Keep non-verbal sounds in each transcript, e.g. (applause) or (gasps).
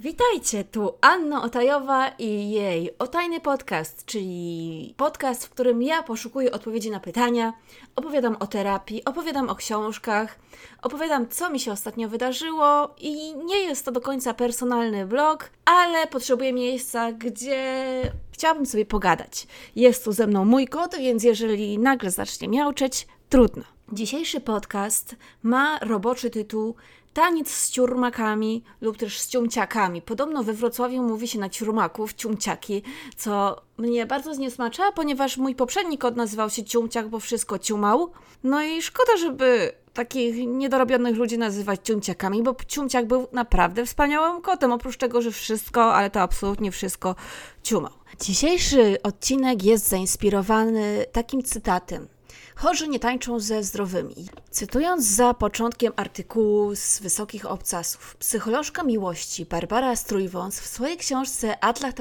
Witajcie, tu Anna Otajowa i jej Otajny Podcast, czyli podcast, w którym ja poszukuję odpowiedzi na pytania, opowiadam o terapii, opowiadam o książkach, opowiadam co mi się ostatnio wydarzyło i nie jest to do końca personalny vlog, ale potrzebuję miejsca, gdzie chciałabym sobie pogadać. Jest tu ze mną mój kot, więc jeżeli nagle zacznie miauczeć, trudno. Dzisiejszy podcast ma roboczy tytuł Taniec z ciurmakami lub też z ciumciakami. Podobno we Wrocławiu mówi się na ciurmaków ciumciaki, co mnie bardzo zniesmacza, ponieważ mój poprzedni kod nazywał się ciumciak, bo wszystko ciumał. No i szkoda, żeby takich niedorobionych ludzi nazywać ciumciakami, bo ciumciak był naprawdę wspaniałym kotem, oprócz tego, że wszystko, ale to absolutnie wszystko ciumał. Dzisiejszy odcinek jest zainspirowany takim cytatem. Chorzy nie tańczą ze zdrowymi. Cytując za początkiem artykułu z Wysokich Obcasów, psycholożka miłości Barbara Strójwąs w swojej książce Atlas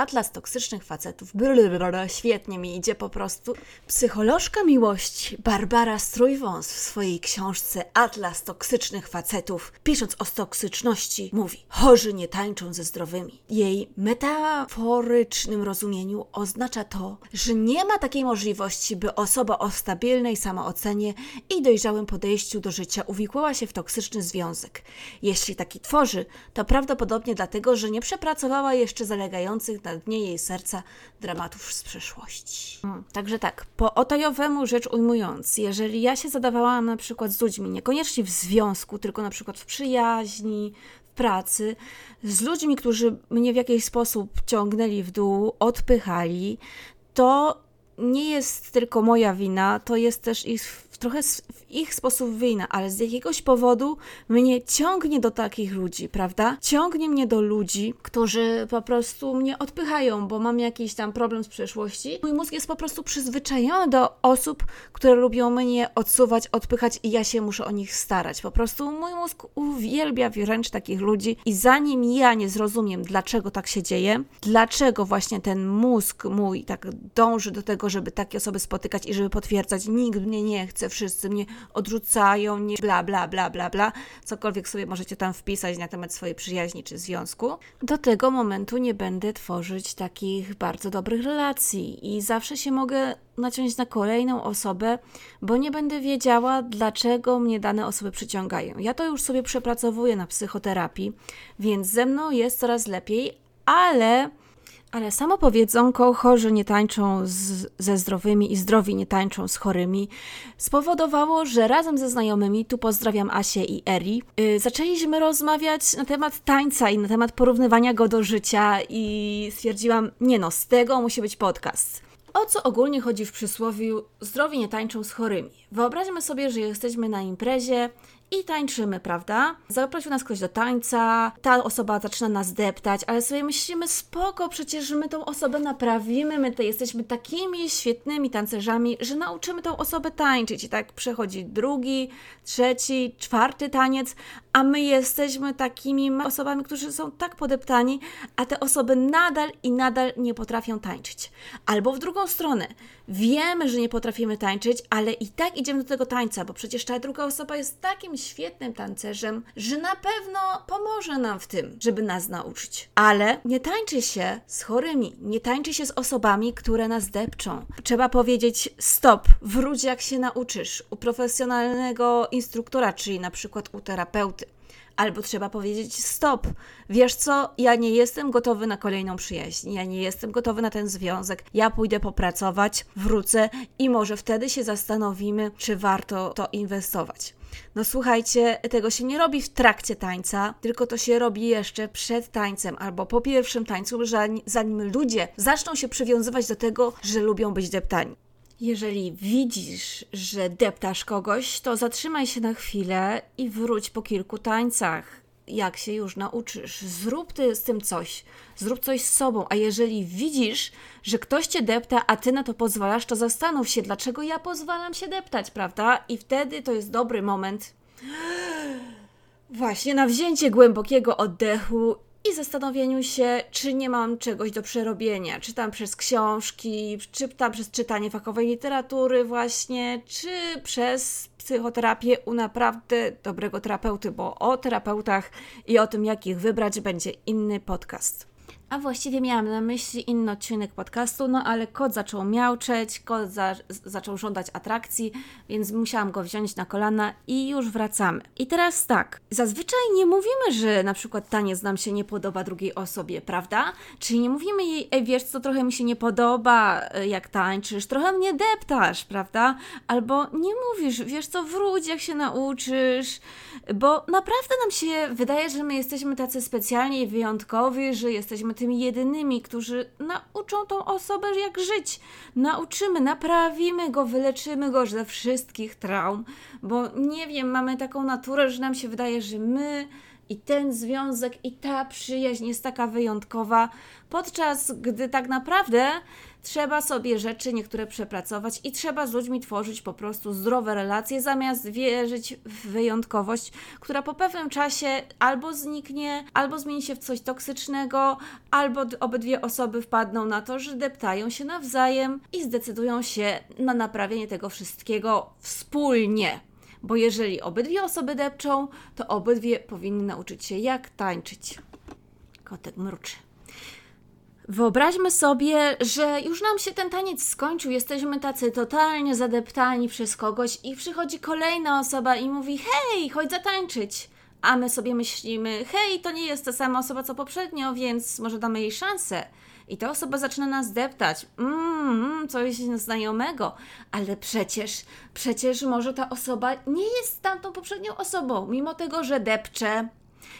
Atlas toksycznych facetów. Blablabla, świetnie mi idzie po prostu. Psycholożka miłości Barbara Strójwąs w swojej książce Atlas toksycznych facetów, pisząc o toksyczności, mówi: Chorzy nie tańczą ze zdrowymi. Jej metaforycznym rozumieniu oznacza to, że nie ma takiej możliwości, by osoba o stabilnej samoocenie i dojrzałym podejściu do życia uwikłała się w toksyczny związek. Jeśli taki tworzy, to prawdopodobnie dlatego, że nie przepracowała jeszcze zalegających na dnie jej serca dramatów z przeszłości. Hmm. Także tak, po otajowemu rzecz ujmując, jeżeli ja się zadawałam na przykład z ludźmi, niekoniecznie w związku, tylko na przykład w przyjaźni, w pracy, z ludźmi, którzy mnie w jakiś sposób ciągnęli w dół, odpychali, to nie jest tylko moja wina, to jest też ich trochę w ich sposób wina, ale z jakiegoś powodu mnie ciągnie do takich ludzi, prawda? Ciągnie mnie do ludzi, którzy po prostu mnie odpychają, bo mam jakiś tam problem z przeszłości. Mój mózg jest po prostu przyzwyczajony do osób, które lubią mnie odsuwać, odpychać i ja się muszę o nich starać. Po prostu mój mózg uwielbia wręcz takich ludzi i zanim ja nie zrozumiem, dlaczego tak się dzieje, dlaczego właśnie ten mózg mój tak dąży do tego, żeby takie osoby spotykać i żeby potwierdzać, nikt mnie nie chce, wszyscy mnie odrzucają, nie bla, bla, bla, bla, bla, cokolwiek sobie możecie tam wpisać na temat swojej przyjaźni czy związku. Do tego momentu nie będę tworzyć takich bardzo dobrych relacji i zawsze się mogę naciąć na kolejną osobę, bo nie będę wiedziała, dlaczego mnie dane osoby przyciągają. Ja to już sobie przepracowuję na psychoterapii, więc ze mną jest coraz lepiej, ale ale samo powiedzonko chorzy nie tańczą z, ze zdrowymi i zdrowi nie tańczą z chorymi spowodowało, że razem ze znajomymi, tu pozdrawiam Asię i Eri, yy, zaczęliśmy rozmawiać na temat tańca i na temat porównywania go do życia i stwierdziłam, nie no, z tego musi być podcast. O co ogólnie chodzi w przysłowiu zdrowi nie tańczą z chorymi? Wyobraźmy sobie, że jesteśmy na imprezie i tańczymy, prawda? Zaprosił nas ktoś do tańca, ta osoba zaczyna nas deptać, ale sobie myślimy, spoko, przecież my tą osobę naprawimy, my te jesteśmy takimi świetnymi tancerzami, że nauczymy tą osobę tańczyć. I tak przechodzi drugi, trzeci, czwarty taniec, a my jesteśmy takimi osobami, którzy są tak podeptani, a te osoby nadal i nadal nie potrafią tańczyć. Albo w drugą stronę, wiemy, że nie potrafimy tańczyć, ale i tak idziemy do tego tańca, bo przecież ta druga osoba jest takim świetnym tancerzem, że na pewno pomoże nam w tym, żeby nas nauczyć. Ale nie tańczy się z chorymi, nie tańczy się z osobami, które nas depczą. Trzeba powiedzieć stop, wróć jak się nauczysz u profesjonalnego instruktora, czyli na przykład u terapeuty. Albo trzeba powiedzieć stop. Wiesz co, ja nie jestem gotowy na kolejną przyjaźń. Ja nie jestem gotowy na ten związek. Ja pójdę popracować, wrócę i może wtedy się zastanowimy, czy warto to inwestować. No słuchajcie, tego się nie robi w trakcie tańca, tylko to się robi jeszcze przed tańcem albo po pierwszym tańcu, zanim ludzie zaczną się przywiązywać do tego, że lubią być deptani. Jeżeli widzisz, że deptasz kogoś, to zatrzymaj się na chwilę i wróć po kilku tańcach. Jak się już nauczysz, zrób ty z tym coś, zrób coś z sobą. A jeżeli widzisz, że ktoś cię depta, a ty na to pozwalasz, to zastanów się, dlaczego ja pozwalam się deptać, prawda? I wtedy to jest dobry moment. (gasps) Właśnie na wzięcie głębokiego oddechu i zastanowieniu się, czy nie mam czegoś do przerobienia. Czytam przez książki, czytam przez czytanie fachowej literatury, właśnie, czy przez psychoterapię u naprawdę dobrego terapeuty, bo o terapeutach i o tym, jak ich wybrać, będzie inny podcast. A właściwie miałam na myśli inny odcinek podcastu, no ale kot zaczął miauczeć, kot za zaczął żądać atrakcji, więc musiałam go wziąć na kolana i już wracamy. I teraz tak, zazwyczaj nie mówimy, że na przykład taniec nam się nie podoba drugiej osobie, prawda? Czyli nie mówimy jej, ej wiesz co, trochę mi się nie podoba e, jak tańczysz, trochę mnie deptasz, prawda? Albo nie mówisz, wiesz co, wróć jak się nauczysz, bo naprawdę nam się wydaje, że my jesteśmy tacy specjalni i wyjątkowi, że jesteśmy tymi jedynymi, którzy nauczą tą osobę, jak żyć. Nauczymy, naprawimy go, wyleczymy go ze wszystkich traum, bo nie wiem, mamy taką naturę, że nam się wydaje, że my i ten związek i ta przyjaźń jest taka wyjątkowa, podczas gdy tak naprawdę trzeba sobie rzeczy niektóre przepracować i trzeba z ludźmi tworzyć po prostu zdrowe relacje, zamiast wierzyć w wyjątkowość, która po pewnym czasie albo zniknie, albo zmieni się w coś toksycznego, albo obydwie osoby wpadną na to, że deptają się nawzajem i zdecydują się na naprawienie tego wszystkiego wspólnie bo jeżeli obydwie osoby depczą, to obydwie powinny nauczyć się jak tańczyć. Kotek mruczy. Wyobraźmy sobie, że już nam się ten taniec skończył, jesteśmy tacy totalnie zadeptani przez kogoś i przychodzi kolejna osoba i mówi: Hej, chodź zatańczyć. A my sobie myślimy: Hej, to nie jest ta sama osoba co poprzednio, więc może damy jej szansę. I ta osoba zaczyna nas deptać. Mmm, coś znajomego. Ale przecież, przecież może ta osoba nie jest tamtą poprzednią osobą, mimo tego, że depcze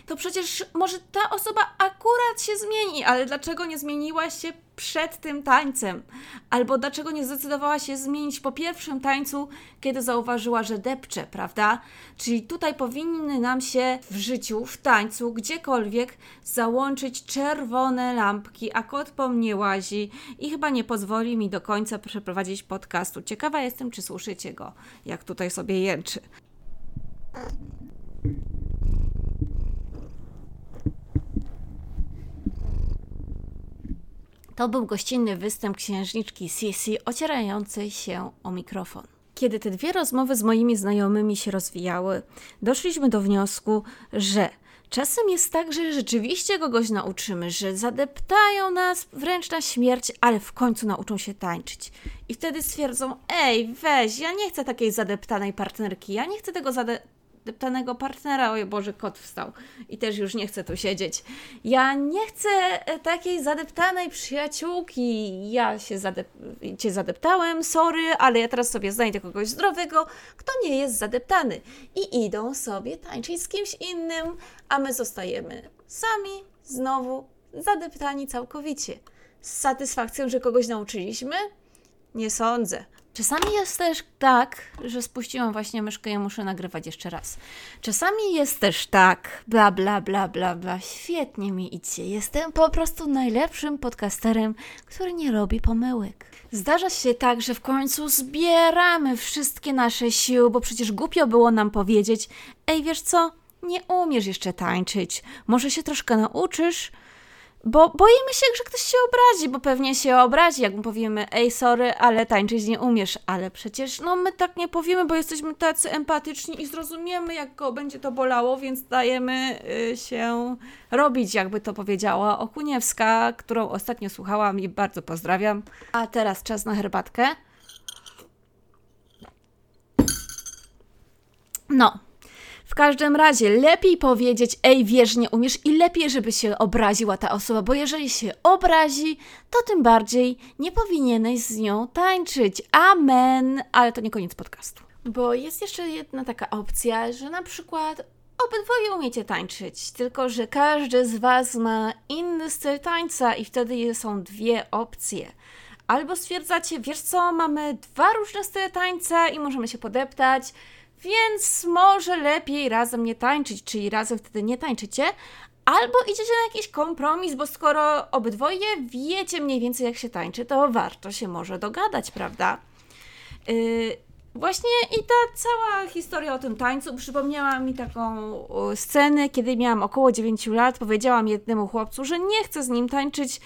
to przecież może ta osoba akurat się zmieni, ale dlaczego nie zmieniła się przed tym tańcem? Albo dlaczego nie zdecydowała się zmienić po pierwszym tańcu, kiedy zauważyła, że depcze, prawda? Czyli tutaj powinny nam się w życiu, w tańcu, gdziekolwiek załączyć czerwone lampki, a kot po mnie łazi i chyba nie pozwoli mi do końca przeprowadzić podcastu. Ciekawa jestem, czy słyszycie go, jak tutaj sobie jęczy. To był gościnny występ księżniczki Sisi ocierającej się o mikrofon. Kiedy te dwie rozmowy z moimi znajomymi się rozwijały, doszliśmy do wniosku, że czasem jest tak, że rzeczywiście kogoś nauczymy, że zadeptają nas wręcz na śmierć, ale w końcu nauczą się tańczyć. I wtedy stwierdzą: Ej, weź, ja nie chcę takiej zadeptanej partnerki, ja nie chcę tego zade deptanego partnera, oj Boże, kot wstał i też już nie chcę tu siedzieć. Ja nie chcę e, takiej zadeptanej przyjaciółki. Ja się cię zadeptałem, sorry, ale ja teraz sobie znajdę kogoś zdrowego, kto nie jest zadeptany. I idą sobie tańczyć z kimś innym, a my zostajemy sami, znowu zadeptani całkowicie. Z satysfakcją, że kogoś nauczyliśmy? Nie sądzę. Czasami jest też tak, że spuściłam właśnie myszkę i muszę nagrywać jeszcze raz. Czasami jest też tak, bla bla bla bla bla, świetnie mi idzie. Jestem po prostu najlepszym podcasterem, który nie robi pomyłek. Zdarza się tak, że w końcu zbieramy wszystkie nasze siły, bo przecież głupio było nam powiedzieć: Ej, wiesz co? Nie umiesz jeszcze tańczyć. Może się troszkę nauczysz? Bo boimy się, że ktoś się obrazi, bo pewnie się obrazi, jak mu powiemy, ej, sorry, ale tańczyć nie umiesz. Ale przecież, no, my tak nie powiemy, bo jesteśmy tacy empatyczni i zrozumiemy, jak go będzie to bolało, więc dajemy y, się robić, jakby to powiedziała Okuniewska, którą ostatnio słuchałam i bardzo pozdrawiam. A teraz czas na herbatkę. No, w każdym razie lepiej powiedzieć, ej, wiesz, nie umiesz i lepiej, żeby się obraziła ta osoba, bo jeżeli się obrazi, to tym bardziej nie powinieneś z nią tańczyć. Amen. Ale to nie koniec podcastu. Bo jest jeszcze jedna taka opcja, że na przykład obydwoje umiecie tańczyć, tylko że każdy z Was ma inny styl tańca i wtedy są dwie opcje. Albo stwierdzacie, wiesz co, mamy dwa różne style tańca i możemy się podeptać, więc może lepiej razem nie tańczyć, czyli razem wtedy nie tańczycie, albo idziecie na jakiś kompromis, bo skoro obydwoje wiecie mniej więcej jak się tańczy, to warto się może dogadać, prawda? Yy, Właśnie i ta cała historia o tym tańcu przypomniała mi taką scenę, kiedy miałam około 9 lat. Powiedziałam jednemu chłopcu, że nie chcę z nim tańczyć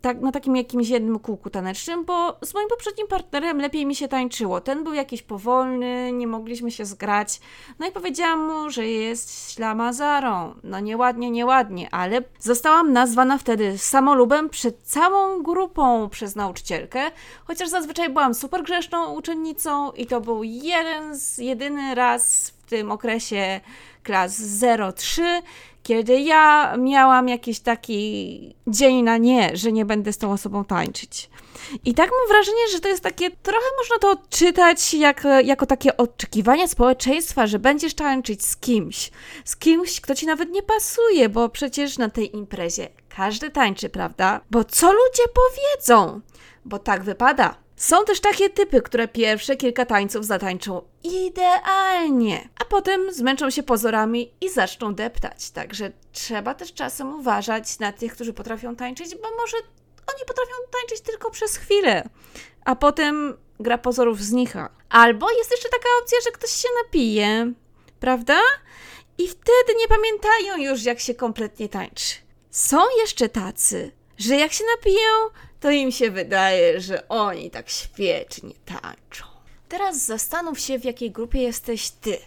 tak, na takim jakimś jednym kółku tanecznym, bo z moim poprzednim partnerem lepiej mi się tańczyło. Ten był jakiś powolny, nie mogliśmy się zgrać. No i powiedziałam mu, że jest ślamazarą. No nieładnie, nieładnie, ale zostałam nazwana wtedy samolubem przed całą grupą przez nauczycielkę, chociaż zazwyczaj byłam super grzeszną uczennicą i to był jeden z, jedyny raz w tym okresie klas 03, kiedy ja miałam jakiś taki dzień na nie, że nie będę z tą osobą tańczyć. I tak mam wrażenie, że to jest takie, trochę można to odczytać jak, jako takie oczekiwanie społeczeństwa, że będziesz tańczyć z kimś, z kimś, kto ci nawet nie pasuje, bo przecież na tej imprezie każdy tańczy, prawda? Bo co ludzie powiedzą? Bo tak wypada. Są też takie typy, które pierwsze kilka tańców zatańczą idealnie, a potem zmęczą się pozorami i zaczną deptać. Także trzeba też czasem uważać na tych, którzy potrafią tańczyć, bo może oni potrafią tańczyć tylko przez chwilę, a potem gra pozorów znika. Albo jest jeszcze taka opcja, że ktoś się napije, prawda? I wtedy nie pamiętają już, jak się kompletnie tańczy. Są jeszcze tacy, że jak się napiją, to im się wydaje, że oni tak świetnie tańczą. Teraz zastanów się, w jakiej grupie jesteś ty.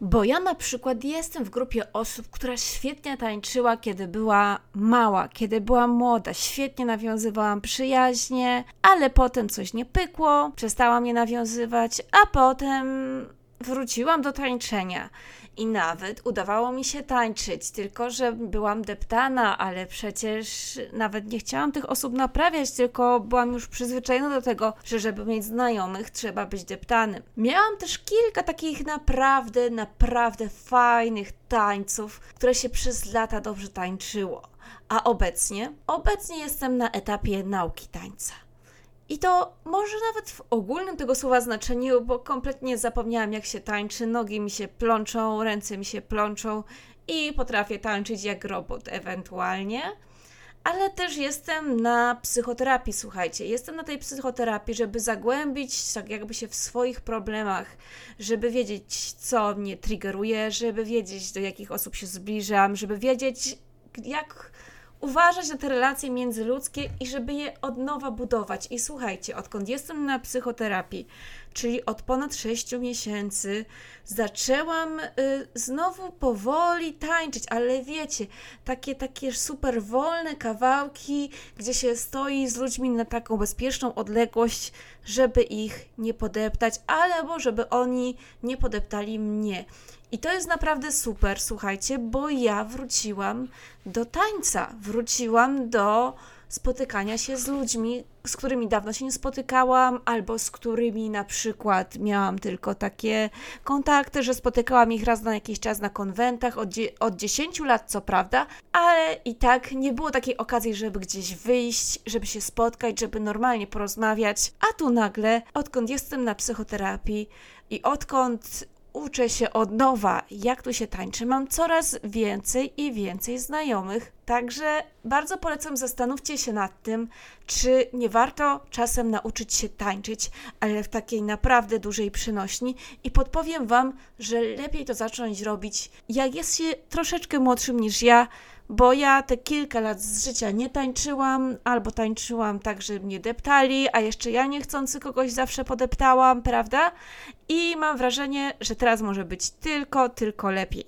Bo ja na przykład jestem w grupie osób, która świetnie tańczyła, kiedy była mała, kiedy była młoda, świetnie nawiązywałam przyjaźnie, ale potem coś nie pykło, przestałam je nawiązywać, a potem wróciłam do tańczenia. I nawet udawało mi się tańczyć, tylko że byłam deptana, ale przecież nawet nie chciałam tych osób naprawiać, tylko byłam już przyzwyczajona do tego, że żeby mieć znajomych, trzeba być deptanym. Miałam też kilka takich naprawdę, naprawdę fajnych tańców, które się przez lata dobrze tańczyło. A obecnie? Obecnie jestem na etapie nauki tańca. I to może nawet w ogólnym tego słowa znaczeniu, bo kompletnie zapomniałam, jak się tańczy. Nogi mi się plączą, ręce mi się plączą i potrafię tańczyć jak robot ewentualnie. Ale też jestem na psychoterapii, słuchajcie. Jestem na tej psychoterapii, żeby zagłębić tak jakby się w swoich problemach, żeby wiedzieć, co mnie triggeruje, żeby wiedzieć, do jakich osób się zbliżam, żeby wiedzieć, jak uważać na te relacje międzyludzkie i żeby je od nowa budować. I słuchajcie, odkąd jestem na psychoterapii, czyli od ponad 6 miesięcy, zaczęłam y, znowu powoli tańczyć, ale wiecie, takie, takie super wolne kawałki, gdzie się stoi z ludźmi na taką bezpieczną odległość, żeby ich nie podeptać, albo żeby oni nie podeptali mnie. I to jest naprawdę super, słuchajcie, bo ja wróciłam do tańca, wróciłam do spotykania się z ludźmi, z którymi dawno się nie spotykałam, albo z którymi na przykład miałam tylko takie kontakty, że spotykałam ich raz na jakiś czas na konwentach, od, od 10 lat, co prawda, ale i tak nie było takiej okazji, żeby gdzieś wyjść, żeby się spotkać, żeby normalnie porozmawiać. A tu nagle, odkąd jestem na psychoterapii i odkąd uczę się od nowa, jak tu się tańczy. Mam coraz więcej i więcej znajomych, także bardzo polecam, zastanówcie się nad tym, czy nie warto czasem nauczyć się tańczyć, ale w takiej naprawdę dużej przynośni i podpowiem Wam, że lepiej to zacząć robić, jak jest się troszeczkę młodszym niż ja, bo ja te kilka lat z życia nie tańczyłam, albo tańczyłam tak, że mnie deptali, a jeszcze ja niechcący kogoś zawsze podeptałam, prawda? I mam wrażenie, że teraz może być tylko, tylko lepiej.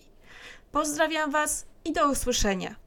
Pozdrawiam Was i do usłyszenia.